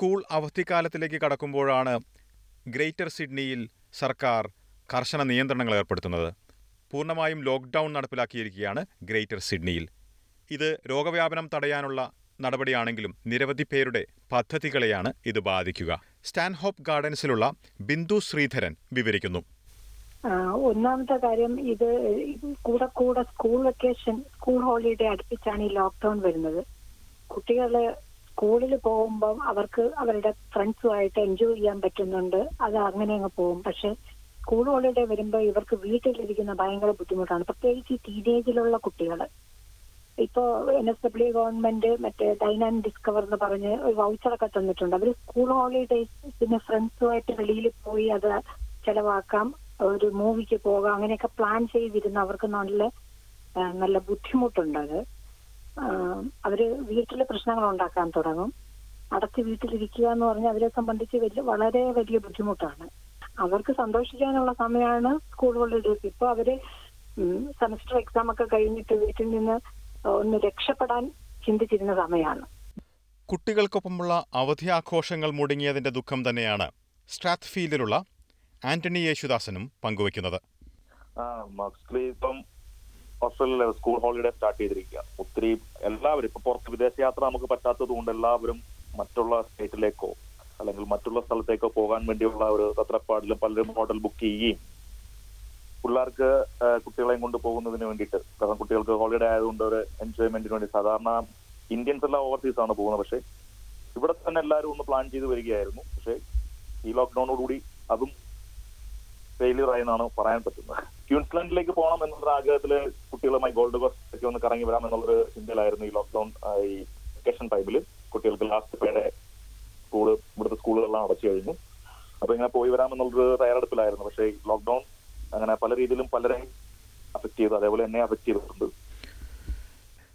School അവധിക്കാലത്തിലേക്ക് കടക്കുമ്പോഴാണ് greater സിഡ്നിയിൽ സർക്കാർ കർശന നിയന്ത്രണങ്ങൾ ഏർപ്പെടുത്തുന്നത്. പൂർണമായും ലോക്ക്ഡൗൺ നടപ്പിലാക്കിയിരിക്കുകയാണ് ഗ്രേറ്റർ സിഡ്നിയിൽ. ഇത് രോഗവ്യാപനം തടയാനുള്ള നടപടിയാണെങ്കിലും നിരവധി പേരുടെ പദ്ധതികളെയാണ് ഇത് ബാധിക്കുക. സ്റ്റാൻഹോപ്പ് ഗാർഡൻസിലുള്ള ബിന്ദു ശ്രീധരൻ വിവരിക്കുന്നു. ഒന്നാമത്തെ കാര്യം ഇത് കൂടെ കൂടെ സ്കൂൾ വെക്കേഷൻ സ്കൂൾ ഹോളിഡേ അടുപ്പിച്ചാണ് ഈ ലോക്ക്ഡൌൺ വരുന്നത്. കുട്ടികൾ സ്കൂളിൽ പോകുമ്പോൾ അവർക്ക് അവരുടെ ഫ്രണ്ട്സുമായിട്ട് എൻജോയ് ചെയ്യാൻ പറ്റുന്നുണ്ട്. അത് അങ്ങനെ അങ്ങ് പോകും. പക്ഷെ സ്കൂൾ ഹോളിഡേ വരുമ്പോൾ ഇവർക്ക് വീട്ടിലിരിക്കുന്ന ഭയങ്കര ബുദ്ധിമുട്ടാണ്. പ്രത്യേകിച്ച് ഈ ടീനേജിലുള്ള കുട്ടികൾ ഇപ്പോ എൻ എസ് ഡബ്ല്യു ഗവൺമെന്റ് മറ്റേ ഡൈൻ ആൻഡ് ഡിസ്കവർ എന്ന് പറഞ്ഞ് ഒരു വൗച്ചറൊക്കെ തന്നിട്ടുണ്ട്. അവർ സ്കൂൾ ഹോളിഡേസ് പിന്നെ ഫ്രണ്ട്സുമായിട്ട് വെളിയിൽ പോയി അത് ചെലവാക്കാം. ഒരു മൂവിക്ക് പോകാം. അങ്ങനെയൊക്കെ പ്ലാൻ ചെയ്തിരുന്ന അവർക്ക് നല്ല നല്ല ബുദ്ധിമുട്ടുണ്ട് അത്. ആ, അവർ വീട്ടിലെ പ്രശ്നങ്ങൾ ഉണ്ടാക്കാൻ തുടങ്ങും. അടച്ച് വീട്ടിലിരിക്കുക എന്ന് പറഞ്ഞാൽ അവരെ സംബന്ധിച്ച് വലിയ വളരെ വലിയ ബുദ്ധിമുട്ടാണ്. അവർക്ക് സന്തോഷിക്കാനുള്ള സമയമാണ് സ്കൂൾ ഹോളിഡേസ് ഇപ്പൊ അവർ സെമസ്റ്റർ എക്സാം ഒക്കെ കഴിഞ്ഞിട്ട് വീട്ടിൽ നിന്ന് ഒന്ന് രക്ഷപ്പെടാൻ ചിന്തിച്ചിരുന്ന സമയമാണ്. കുട്ടികൾക്കൊപ്പമുള്ള അവധി ആഘോഷങ്ങൾ മുടങ്ങിയതിന്റെ ദുഃഖം തന്നെയാണ് സ്ട്രാത്ത്ഫീൽഡിലുള്ള ആന്റണി യേശുദാസനും പങ്കുവയ്ക്കുന്നത്. ഇപ്പം ഓസ്ട്രേലിയയിലെ സ്കൂൾ ഹോളിഡേ സ്റ്റാർട്ട് ചെയ്തിരിക്കുക. ഒത്തിരി എല്ലാവരും ഇപ്പൊ പുറത്ത് വിദേശയാത്ര നമുക്ക് പറ്റാത്തത് കൊണ്ട് എല്ലാവരും മറ്റുള്ള സ്റ്റേറ്റിലേക്കോ അല്ലെങ്കിൽ മറ്റുള്ള സ്ഥലത്തേക്കോ പോകാൻ വേണ്ടിയുള്ള ഒരു തത്രപ്പാടിലും പലരും ഹോട്ടൽ ബുക്ക് ചെയ്യുകയും പിള്ളേർക്ക് കുട്ടികളെയും കൊണ്ട് പോകുന്നതിന് വേണ്ടിയിട്ട്. കാരണം കുട്ടികൾക്ക് ഹോളിഡേ ആയതുകൊണ്ട് ഒരു എൻജോയ്മെന്റിന് വേണ്ടി സാധാരണ ഇന്ത്യൻസ് എല്ലാം ഓവർസീസ് ആണ് പോകുന്നത്. പക്ഷേ ഇവിടെ തന്നെ എല്ലാവരും ഒന്ന് പ്ലാൻ ചെയ്ത് വരികയായിരുന്നു. പക്ഷേ ഈ ലോക്ക്ഡൌണോടുകൂടി അതും ഫെയിലിയർ ആയെന്നാണ് പറയാൻ പറ്റുന്നത്. ക്യൂൻസ്ലാൻഡിലേക്ക് പോകണം എന്നുള്ള ആഗ്രഹത്തിൽ കുട്ടികളുമായി ഗോൾഡ് കോസ്റ്റ് ഒക്കെ ഒന്ന് കറങ്ങി വരാം എന്നുള്ളൊരു ചിന്തയിലായിരുന്നു ഈ ലോക്ക്ഡൌൺ ഈ വെക്കേഷൻ ടൈമിൽ കുട്ടികൾക്ക് ലാസ്റ്റ് പേടെ സ്കൂൾ ഇവിടുത്തെ സ്കൂളുകളെല്ലാം അടച്ചു കഴിഞ്ഞു. അപ്പൊ ഇങ്ങനെ പോയി വരാം എന്നുള്ളൊരു തയ്യാറെടുപ്പിലായിരുന്നു. പക്ഷേ ലോക്ക്ഡൌൺ അങ്ങനെ പല രീതിയിലും പലരെയും അഫക്ട് ചെയ്തു. അതേപോലെ എന്നെ അഫക്ട് ചെയ്തിട്ടുണ്ട്.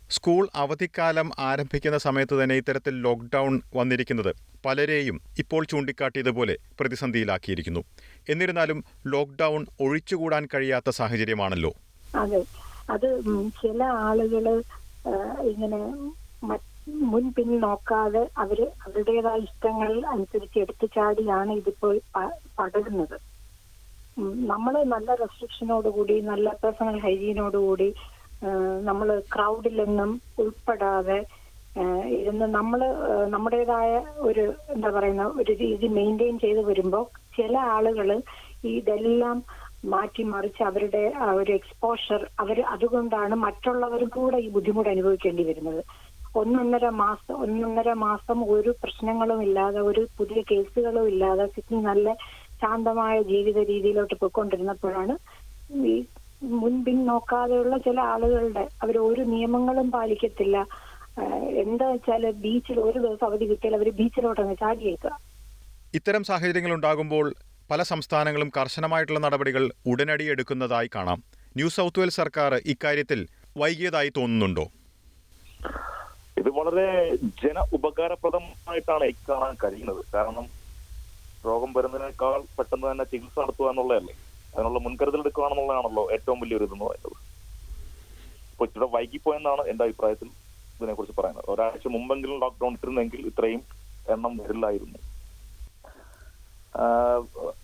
സ്കൂൾ അവധിക്കാലം ആരംഭിക്കുന്ന സമയത്ത് തന്നെ ഇത്തരത്തിൽ ലോക്ക്ഡൗൺ വന്നിരിക്കുന്നത് പലരെയും ഇപ്പോൾ ചൂണ്ടിക്കാട്ടിയതുപോലെ പ്രതിസന്ധിയിലാക്കിയിരിക്കുന്നു. എന്നിരുന്നാലും ലോക്ക്ഡൗൺ ഒഴിച്ചുകൂടാൻ കഴിയാത്ത സാഹചര്യമാണല്ലോ. അതെ. അത് ചില ആളുകൾ ഇങ്ങനെ മുൻപിൻ നോക്കാതെ അവർ അവരുടേതായ ഇഷ്ടങ്ങൾ അനുസരിച്ച് എടുത്തു ചാടിയാണ് ഇതിപ്പോൾ പടരുന്നത്. നമ്മൾ നല്ല റെസ്ട്രിക്ഷനോടുകൂടി നല്ല പേഴ്സണൽ ഹൈജീനോടുകൂടി നമ്മൾ ക്രൗഡിലൊന്നും ഉൾപ്പെടാതെ ഇരുന്ന് നമ്മൾ നമ്മുടേതായ ഒരു എന്താ പറയുന്ന ഒരു രീതി മെയിന്റെയിൻ ചെയ്ത് വരുമ്പോൾ ചില ആളുകൾ ഇതെല്ലാം മാറ്റി മറിച്ച് അവരുടെ ഒരു എക്സ്പോഷർ അവർ അതുകൊണ്ടാണ് മറ്റുള്ളവരും കൂടെ ഈ ബുദ്ധിമുട്ട് അനുഭവിക്കേണ്ടി വരുന്നത്. ഒന്നൊന്നര മാസം ഒന്നൊന്നര മാസം ഒരു പ്രശ്നങ്ങളും ഇല്ലാതെ ഒരു പുതിയ കേസുകളും ഇല്ലാതെ സിഡ്നി നല്ല ശാന്തമായ ജീവിത രീതിയിലോട്ട് പോയിക്കൊണ്ടിരുന്നപ്പോഴാണ് ഈ മുൻപിൻ നോക്കാതെയുള്ള ചില ആളുകളുടെ അവർ ഒരു നിയമങ്ങളും പാലിക്കത്തില്ല. എന്താ വെച്ചാൽ ബീച്ചിൽ ഒരു ദിവസം അവധി കിട്ടിയാൽ അവർ ബീച്ചിലോട്ടങ്ങ് ചാടിയേക്കുക. ഇത്തരം സാഹചര്യങ്ങൾ ഉണ്ടാകുമ്പോൾ പല സംസ്ഥാനങ്ങളും കർശനമായിട്ടുള്ള നടപടികൾ ഉടനടി എടുക്കുന്നതായി കാണാം. ന്യൂ സൗത്ത് വെയിൽസ് സർക്കാർ ഇക്കാര്യത്തിൽ വൈകിയതായി തോന്നുന്നുണ്ടോ? ഇത് വളരെ ജന ഉപകാരപ്രദമായിട്ടാണ് കാണാൻ കഴിയുന്നത്. കാരണം രോഗം വരുന്നതിനേക്കാൾ പെട്ടെന്ന് തന്നെ ചികിത്സ നടത്തുക എന്നുള്ളതല്ലേ? അതിനുള്ള മുൻകരുതൽ എടുക്കുകയാണെന്നുള്ളതാണല്ലോ ഏറ്റവും വലിയൊരു ഇതെന്ന് പറയുന്നത്. ഇപ്പൊ ഇച്ചിരി വൈകിപ്പോയെന്നാണ് എന്റെ അഭിപ്രായത്തിൽ ഇതിനെക്കുറിച്ച് പറയുന്നത്. ഒരാഴ്ച മുമ്പെങ്കിലും ലോക്ക്ഡൌൺ ഇട്ടിരുന്നെങ്കിൽ ഇത്രയും എണ്ണം വരില്ലായിരുന്നു.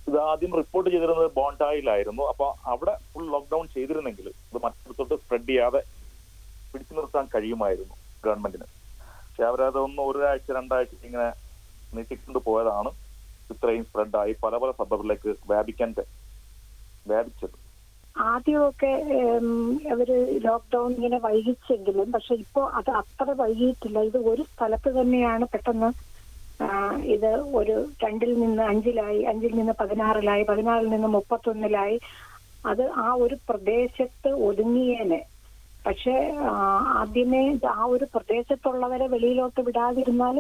ഇത് ആദ്യം റിപ്പോർട്ട് ചെയ്തിരുന്നത് ബോണ്ടായിലായിരുന്നു. അപ്പൊ അവിടെ ഫുൾ ലോക്ക്ഡൌൺ ചെയ്തിരുന്നെങ്കിൽ ഇത് മറ്റിടത്തോട്ട് സ്പ്രെഡ് ചെയ്യാതെ പിടിച്ചു നിർത്താൻ കഴിയുമായിരുന്നു ഗവൺമെന്റിന്. പക്ഷെ അവരതൊന്ന് ഒരാഴ്ച രണ്ടാഴ്ച ഇങ്ങനെ നീട്ടിക്കൊണ്ട് പോയതാണ് ഇത്രയും സ്പ്രെഡായി പല പല സബറിലേക്ക് വ്യാപിക്കാൻ വ്യാപിച്ചത് ആദ്യമൊക്കെ അവർ ലോക്ക്ഡൌൺ ഇങ്ങനെ വൈകിച്ചെങ്കിലും പക്ഷെ ഇപ്പോ അത് അത്ര വൈകിയിട്ടില്ല. ഇത് ഒരു സ്ഥലത്ത് തന്നെയാണ് പെട്ടെന്ന് ഇത് ഒരു രണ്ടിൽ നിന്ന് അഞ്ചിലായി അഞ്ചിൽ നിന്ന് പതിനാറിലായി പതിനാറിൽ നിന്ന് മുപ്പത്തൊന്നിലായി. അത് ആ ഒരു പ്രദേശത്ത് ഒതുങ്ങിയേനെ. പക്ഷെ ആദ്യമേ ഇത് ആ ഒരു പ്രദേശത്തുള്ളവരെ വെളിയിലോട്ട് വിടാതിരുന്നാൽ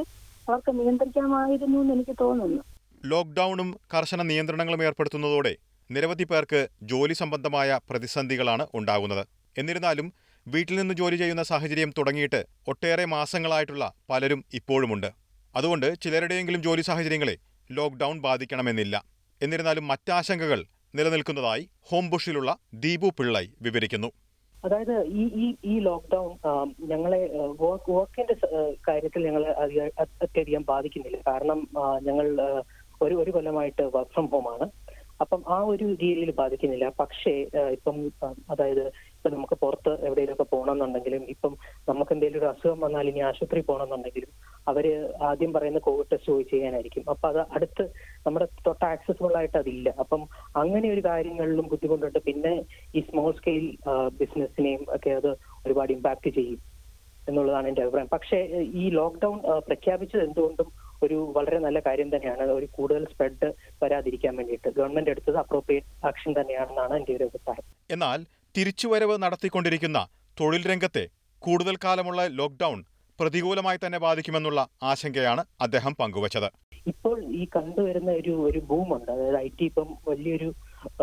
അവർക്ക് നിയന്ത്രിക്കാമായിരുന്നു എന്ന് എനിക്ക് തോന്നുന്നു. ലോക്ക്ഡൌണും കർശന നിയന്ത്രണങ്ങളും ഏർപ്പെടുത്തുന്നതോടെ നിരവധി പേർക്ക് ജോലി സംബന്ധമായ പ്രതിസന്ധികളാണ് ഉണ്ടാകുന്നത്. എന്നിരുന്നാലും വീട്ടിൽ നിന്ന് ജോലി ചെയ്യുന്ന സാഹചര്യം തുടങ്ങിയിട്ട് ഒട്ടേറെ മാസങ്ങളായിട്ടുള്ള പലരും ഇപ്പോഴുമുണ്ട്. അതുകൊണ്ട് ചിലരുടെയെങ്കിലും ജോലി സാഹചര്യങ്ങളെ ലോക്ക്ഡൗൺ ബാധിക്കണമെന്നില്ല. എന്നിരുന്നാലും മറ്റാശങ്കകൾ നിലനിൽക്കുന്നതായി ഹോംബുഷിലുള്ള ദീപു പിള്ളൈ വിവരിക്കുന്നു. അതായത് ഈ ഈ ഈ ലോക്ക്ഡൗൺ ഞങ്ങളെ വർക്ക് വർക്കിന്റെ കാര്യത്തിൽ ഞങ്ങൾ അത്യധികം ബാധിക്കുന്നില്ല. കാരണം ഞങ്ങൾ ഒരു ഒരു കൊല്ലമായിട്ട് വർക്ക് ഫ്രം ഹോം ആണ്. അപ്പം ആ ഒരു രീതിയിൽ ബാധിക്കുന്നില്ല. പക്ഷേ ഇപ്പം അതായത് ഇപ്പൊ നമുക്ക് പുറത്ത് എവിടെയെങ്കിലുമൊക്കെ പോകണമെന്നുണ്ടെങ്കിലും ഇപ്പം നമുക്ക് എന്തെങ്കിലും ഒരു അസുഖം വന്നാൽ ഇനി ആശുപത്രി പോകണമെന്നുണ്ടെങ്കിലും അവർ ആദ്യം പറയുന്ന കോവിഡ് ടെസ്റ്റ് പോയി ചെയ്യാനായിരിക്കും. അപ്പൊ അത് അടുത്ത് നമ്മുടെ തൊട്ട് ആക്സസിബിൾ ആയിട്ട് അതില്ല. അപ്പം അങ്ങനെ ഒരു കാര്യങ്ങളിലും ബുദ്ധിമുട്ടുണ്ട്. പിന്നെ ഈ സ്മോൾ സ്കെയിൽ ബിസിനസ്സിനെയും ഒക്കെ അത് ഒരുപാട് ഇമ്പാക്ട് ചെയ്യും എന്നുള്ളതാണ് എന്റെ അഭിപ്രായം. പക്ഷേ ഈ ലോക്ക്ഡൌൺ പ്രഖ്യാപിച്ചത് എന്തുകൊണ്ടും ഒരു വളരെ നല്ല കാര്യം തന്നെയാണ്. ഒരു കൂടുതൽ സ്പ്രെഡ് വരാതിരിക്കാൻ വേണ്ടിയിട്ട് ഗവൺമെന്റ് എടുത്തത് അപ്രോപ്രിയേറ്റ് ആക്ഷൻ തന്നെയാണെന്നാണ് എന്റെ ഒരു അഭിപ്രായം. എന്നാൽ തിരിച്ചുവരവ് നടത്തിക്കൊണ്ടിരിക്കുന്ന തൊഴിൽ രംഗത്തെ കൂടുതൽ കാലമുള്ള ലോക്ക്ഡൌൺ പ്രതികൂലമായി തന്നെ ബാധിക്കുമെന്നുള്ള ആശങ്കയാണ് അദ്ദേഹം പങ്കുവച്ചത്. ഇപ്പോൾ ഈ കണ്ടുവരുന്ന ഒരു ഒരു ബൂമുണ്ട് അതായത് ഐ ടി ഇപ്പം വലിയൊരു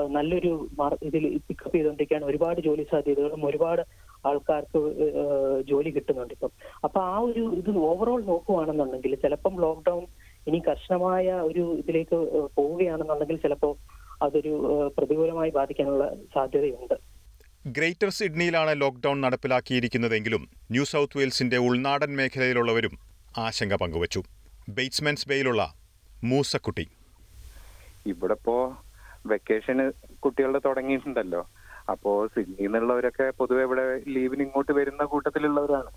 നല്ലൊരു ഇതിൽ പിക്കപ്പ് ചെയ്തുകൊണ്ടിരിക്കുകയാണ്. ഒരുപാട് ജോലി സാധ്യതകളും ഒരുപാട് ആൾക്കാർക്ക് ജോലി കിട്ടുന്നുണ്ട് ഇപ്പം. അപ്പൊ ആ ഒരു ഇത് ഓവറോൾ നോക്കുവാണെന്നുണ്ടെങ്കിൽ ചിലപ്പം ലോക്ക്ഡൌൺ ഇനി കർശനമായ ഒരു ഇതിലേക്ക് പോവുകയാണെന്നുണ്ടെങ്കിൽ ചിലപ്പോൾ അതൊരു പ്രതികൂലമായി ബാധിക്കാനുള്ള സാധ്യതയുണ്ട്. ഗ്രേറ്റർ സിഡ്നിയിലാണ് ലോക്ക്ഡൌൺ നടപ്പിലാക്കിയിരിക്കുന്നതെങ്കിലും ന്യൂ സൗത്ത് വെയിൽസിന്റെ ഉൾനാടൻ മേഖലയിലുള്ളവരും ആശങ്ക പങ്കുവച്ചു. ബെയ്റ്റ്സ്മെൻസ് ബേയിലുള്ള മൂസക്കുട്ടി. ഇവിടെ ഇപ്പോ വെക്കേഷന് കുട്ടികളുടെ തുടങ്ങിയിട്ടുണ്ടല്ലോ. അപ്പോ സിഡ്നിയിൽ നിന്നുള്ളവരൊക്കെ പൊതുവെ ഇവിടെ ലീവിന് ഇങ്ങോട്ട് വരുന്ന കൂട്ടത്തിലുള്ളവരാണ്.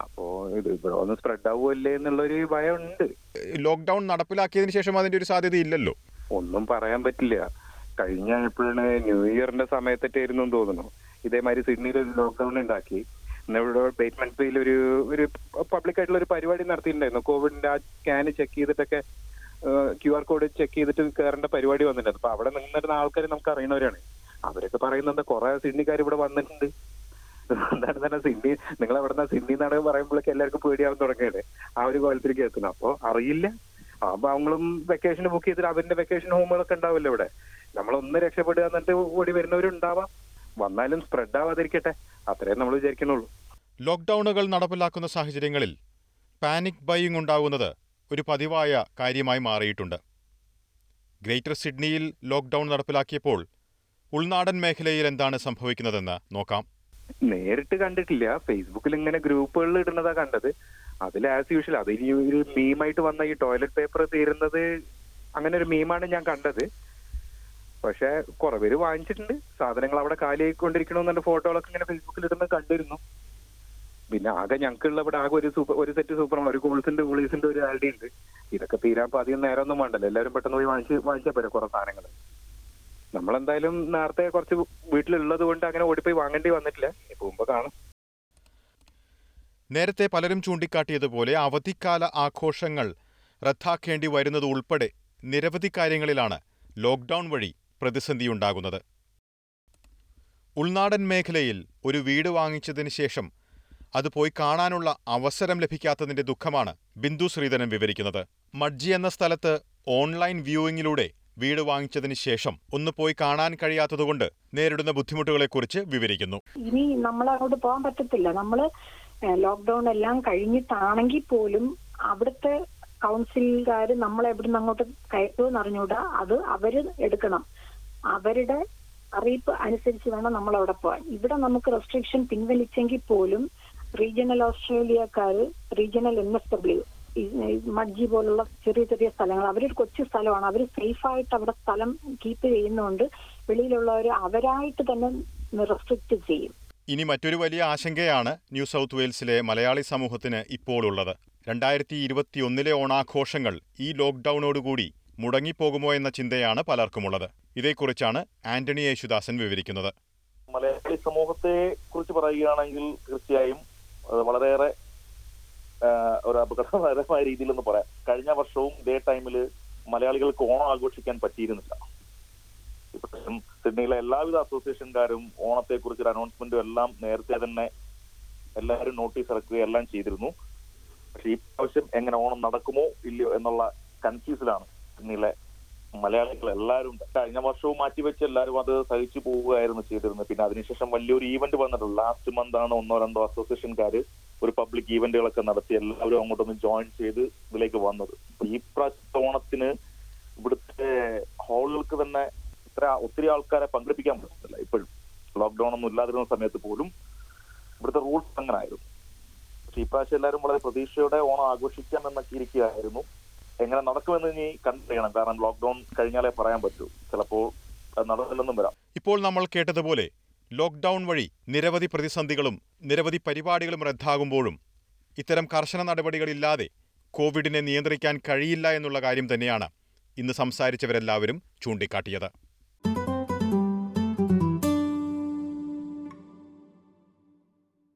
അപ്പോ ഇത് ഇവിടെ ഒന്ന് സ്പ്രെഡ് ആവുമല്ലേ എന്നുള്ളൊരു ഭയം ഉണ്ട് ലോക്ക്ഡൌൺ നടപ്പിലാക്കിയതിനു ശേഷം അതിന്റെ ഒരു സാധ്യത ഇല്ലല്ലോ ഒന്നും പറയാൻ പറ്റില്ല. കഴിഞ്ഞ എപ്പോഴാണ് ന്യൂ ഇയറിന്റെ സമയത്തൊക്കെയായിരുന്നു എന്ന് തോന്നുന്നു. ഇതേമാതിരി സിഡ്നിയിൽ ഒരു ലോക്ക്ഡൌൺ ഉണ്ടാക്കി. ഇവിടെ ബേറ്റ്മെന്റ് പേയിൽ ഒരു ഒരു പബ്ലിക് ആയിട്ടുള്ള ഒരു പരിപാടി നടത്തിയിട്ടുണ്ടായിരുന്നു. കോവിഡിന്റെ ആ സ്കാന് ചെക്ക് ചെയ്തിട്ടൊക്കെ ക്യു ആർ കോഡ് ചെക്ക് ചെയ്തിട്ട് കയറേണ്ട പരിപാടി വന്നിട്ടുണ്ടായിരുന്നു. അപ്പൊ അവിടെ നിന്നിരുന്ന ആൾക്കാർ നമുക്ക് അറിയുന്നവരാണ് അവരൊക്കെ പറയുന്നുണ്ട് കുറെ സിഡ്നിക്കാർ ഇവിടെ വന്നിട്ടുണ്ട്. എന്താണ് തന്നെ സിഡ്നി നിങ്ങൾ അവിടെ നിന്ന് സിഡ്നി നാടകം പറയുമ്പോഴേക്ക് എല്ലാവർക്കും പേടിയാവാൻ തുടങ്ങിയത് ആ ഒരു കോലത്തിലേക്ക് എത്തുന്നു അപ്പൊ അറിയില്ല. അപ്പൊ അവങ്ങളും വെക്കേഷൻ ബുക്ക് ചെയ്തിട്ട് അവരുടെ വെക്കേഷൻ ഹോമുകളൊക്കെ ഉണ്ടാവില്ല ഇവിടെ. നമ്മളൊന്ന് രക്ഷപ്പെടുക എന്നിട്ട് ഓടി വരുന്നവരുണ്ടാവാം. വന്നാലും സ്പ്രെഡ് ആവാതിരിക്കട്ടെ. അത്രയും നമ്മൾ വിചാരിക്കണുള്ളൂ. ലോക്ക്ഡൌണുകൾ നടപ്പിലാക്കുന്ന സാഹചര്യങ്ങളിൽ പാനിക് ബൈയിങ് ഉണ്ടാകുന്നത് ഒരു പതിവായ കാര്യമായി മാറിയിട്ടുണ്ട്. ഗ്രേറ്റർ സിഡ്നിയിൽ ലോക്ക്ഡൌൺ നടപ്പിലാക്കിയപ്പോൾ ഉൾനാടൻ മേഖലയിൽ എന്താണ് സംഭവിക്കുന്നതെന്ന് നോക്കാം. നേരിട്ട് കണ്ടിട്ടില്ല. ഫേസ്ബുക്കിൽ ഇങ്ങനെ ഗ്രൂപ്പുകളിൽ ഇടുന്നതാ കണ്ടത്. അതിൽ ആസ് യൂഷ്വൽ അത് ഇനി ഒരു മീമായിട്ട് വന്ന ഈ ടോയ്ലറ്റ് പേപ്പർ തീരുന്നത് അങ്ങനെ ഒരു മീമാണ് ഞാൻ കണ്ടത്. പക്ഷെ കുറെ പേര് വാങ്ങിച്ചിട്ടുണ്ട്. സാധനങ്ങൾ അവിടെ കാലിയായിക്കൊണ്ടിരിക്കണമെന്നുണ്ട് ഫോട്ടോകളൊക്കെ ഇങ്ങനെ ഫേസ്ബുക്കിൽ ഇടുന്നത് കണ്ടിരുന്നു. പിന്നെ ആകെ ഞങ്ങൾക്കുള്ള ഇവിടെ ആകെ ഒരു സൂപ്പർ ഒരു സെറ്റ് സൂപ്പർ ഒരു കൂൾസിന്റെ ഗുളീസിന്റെ ഒരു ആൾഡി ഉണ്ട്. ഇതൊക്കെ തീരാൻ അധികം നേരം ഒന്നും വേണ്ടല്ലോ. എല്ലാവരും പെട്ടെന്ന് പോയി വാങ്ങിച്ച് വാങ്ങിച്ചാൽ പോരെ കുറെ സാധനങ്ങൾ നമ്മളെന്തായാലും നേരത്തെ കുറച്ച് വീട്ടിലുള്ളത് കൊണ്ട് അങ്ങനെ ഓടിപ്പോയി വാങ്ങേണ്ടി വന്നിട്ടില്ല. പോകുമ്പോ കാണും. നേരത്തെ പലരും ചൂണ്ടിക്കാട്ടിയതുപോലെ അവധിക്കാല ആഘോഷങ്ങൾ റദ്ദാക്കേണ്ടി വരുന്നത് ഉൾപ്പെടെ നിരവധി കാര്യങ്ങളിലാണ് ലോക്ക്ഡൌൺ വഴി പ്രതിസന്ധിയുണ്ടാകുന്നത്. ഉൾനാടൻ മേഖലയിൽ ഒരു വീട് വാങ്ങിച്ചതിന് ശേഷം അത് പോയി കാണാനുള്ള അവസരം ലഭിക്കാത്തതിന്റെ ദുഃഖമാണ് ബിന്ദു ശ്രീധരൻ വിവരിക്കുന്നത്. മഡ്ജി എന്ന സ്ഥലത്ത് ഓൺലൈൻ വ്യൂയിങ്ങിലൂടെ വീട് വാങ്ങിച്ചതിന് ശേഷം ഒന്ന് പോയി കാണാൻ കഴിയാത്തതുകൊണ്ട് നേരിടുന്ന ബുദ്ധിമുട്ടുകളെക്കുറിച്ച് വിവരിക്കുന്നു. ഇനി നമ്മൾ അങ്ങോട്ട് പോകാൻ പറ്റത്തില്ല. നമ്മൾ ലോക്ക്ഡൌൺ എല്ലാം കഴിഞ്ഞിട്ടാണെങ്കിൽ പോലും അവിടുത്തെ കൗൺസിലുകാർ നമ്മളെ എവിടുന്ന് അങ്ങോട്ട് കയറ്റുമെന്ന് അറിഞ്ഞൂടാ അത് അവർ എടുക്കണം. അവരുടെ അറിയിപ്പ് അനുസരിച്ച് വേണം നമ്മൾ അവിടെ പോകാൻ. ഇവിടെ നമുക്ക് റെസ്ട്രിക്ഷൻ പിൻവലിച്ചെങ്കിൽ പോലും regional ഓസ്ട്രേലിയക്കാർ regional N S W Mudgee പോലുള്ള ചെറിയ ചെറിയ സ്ഥലങ്ങൾ. അവരൊരു കൊച്ചു സ്ഥലമാണ്. അവർ സേഫായിട്ട് അവിടെ സ്ഥലം കീപ്പ് ചെയ്യുന്നുണ്ട് വെളിയിലുള്ളവർ അവരായിട്ട് തന്നെ റെസ്ട്രിക്ട് ചെയ്യും. ഇനി മറ്റൊരു വലിയ ആശങ്കയാണ് ന്യൂ സൗത്ത് വെയിൽസിലെ മലയാളി സമൂഹത്തിന് ഇപ്പോൾ ഉള്ളത്. രണ്ടായിരത്തി ഇരുപത്തിയൊന്നിലെ ഓണാഘോഷങ്ങൾ ഈ ലോക്ക്ഡൌണോടുകൂടി മുടങ്ങിപ്പോകുമോ എന്ന ചിന്തയാണ് പലർക്കുമുള്ളത്. ഇതേക്കുറിച്ചാണ് ആന്റണി യേശുദാസൻ വിവരിക്കുന്നത്. മലയാളി സമൂഹത്തെ കുറിച്ച് പറയുകയാണെങ്കിൽ തീർച്ചയായും വളരെയേറെ ഒരു അപകടകരമായ രീതിയിൽ എന്ന് പറയാം. കഴിഞ്ഞ വർഷവും ഇതേ ടൈമിൽ മലയാളികൾക്ക് ഓണം ആഘോഷിക്കാൻ പറ്റിയിരുന്നില്ല. ഇപ്പം സിഡ്നിയിലെ എല്ലാവിധ അസോസിയേഷൻകാരും ഓണത്തെ കുറിച്ച് ഒരു അനൗൺസ്മെന്റും എല്ലാം നേരത്തെ തന്നെ എല്ലാവരും നോട്ടീസ് ഇറക്കുകയും എല്ലാം ചെയ്തിരുന്നു. പക്ഷെ ഈ പ്രാവശ്യം എങ്ങനെ ഓണം നടക്കുമോ ഇല്ലയോ എന്നുള്ള കൺഫ്യൂസിലാണ് സിഡ്നിയിലെ മലയാളികൾ എല്ലാവരും. കഴിഞ്ഞ വർഷവും മാറ്റിവെച്ച് എല്ലാവരും അത് സഹിച്ചു പോവുകയായിരുന്നു ചെയ്തിരുന്നത്. പിന്നെ അതിനുശേഷം വലിയൊരു ഈവന്റ് വന്നിട്ടുണ്ട്. ലാസ്റ്റ് മന്ത് ആണ് ഒന്നോ രണ്ടോ അസോസിയേഷൻകാർ ഒരു പബ്ലിക് ഈവന്റുകളൊക്കെ നടത്തി എല്ലാവരും അങ്ങോട്ടൊന്ന് ജോയിൻ ചെയ്ത് ഇതിലേക്ക് വന്നത്. ഈ പ്രാവശ്യത്തെ ഓണത്തിന് ഇവിടുത്തെ ഹാളുകൾക്ക് തന്നെ ഇത്ര ഒത്തിരി ആൾക്കാരെ പങ്കെടുപ്പിക്കാൻ പറ്റുന്നില്ല ഇപ്പോഴും ലോക്ക്ഡൌൺ ഒന്നും ഇല്ലാതിരുന്ന സമയത്ത് പോലും ഇവിടുത്തെ റൂൾസ് അങ്ങനെ ആയിരുന്നു പക്ഷെ ഇപ്രാവശ്യം എല്ലാവരും വളരെ പ്രതീക്ഷയോടെ ഓണം ആഘോഷിക്കാം എന്നൊക്കെ ഇരിക്കുകയായിരുന്നു. എങ്ങനെ നടക്കുമെന്ന് ഇനി കണ്ടറിയണം. കാരണം ലോക്ക്ഡൌൺ കഴിഞ്ഞാലേ പറയാൻ പറ്റൂ. ചിലപ്പോൾ നടന്നില്ലെന്നും വരാം. ഇപ്പോൾ നമ്മൾ കേട്ടതുപോലെ ലോക്ക്ഡൗൺ വഴി നിരവധി പ്രതിസന്ധികളും നിരവധി പരിപാടികളും റദ്ദാകുമ്പോഴും ഇത്തരം കർശന നടപടികളില്ലാതെ കോവിഡിനെ നിയന്ത്രിക്കാൻ കഴിയില്ല എന്നുള്ള കാര്യം തന്നെയാണ് ഇന്ന് സംസാരിച്ചവരെല്ലാവരും ചൂണ്ടിക്കാട്ടിയത്.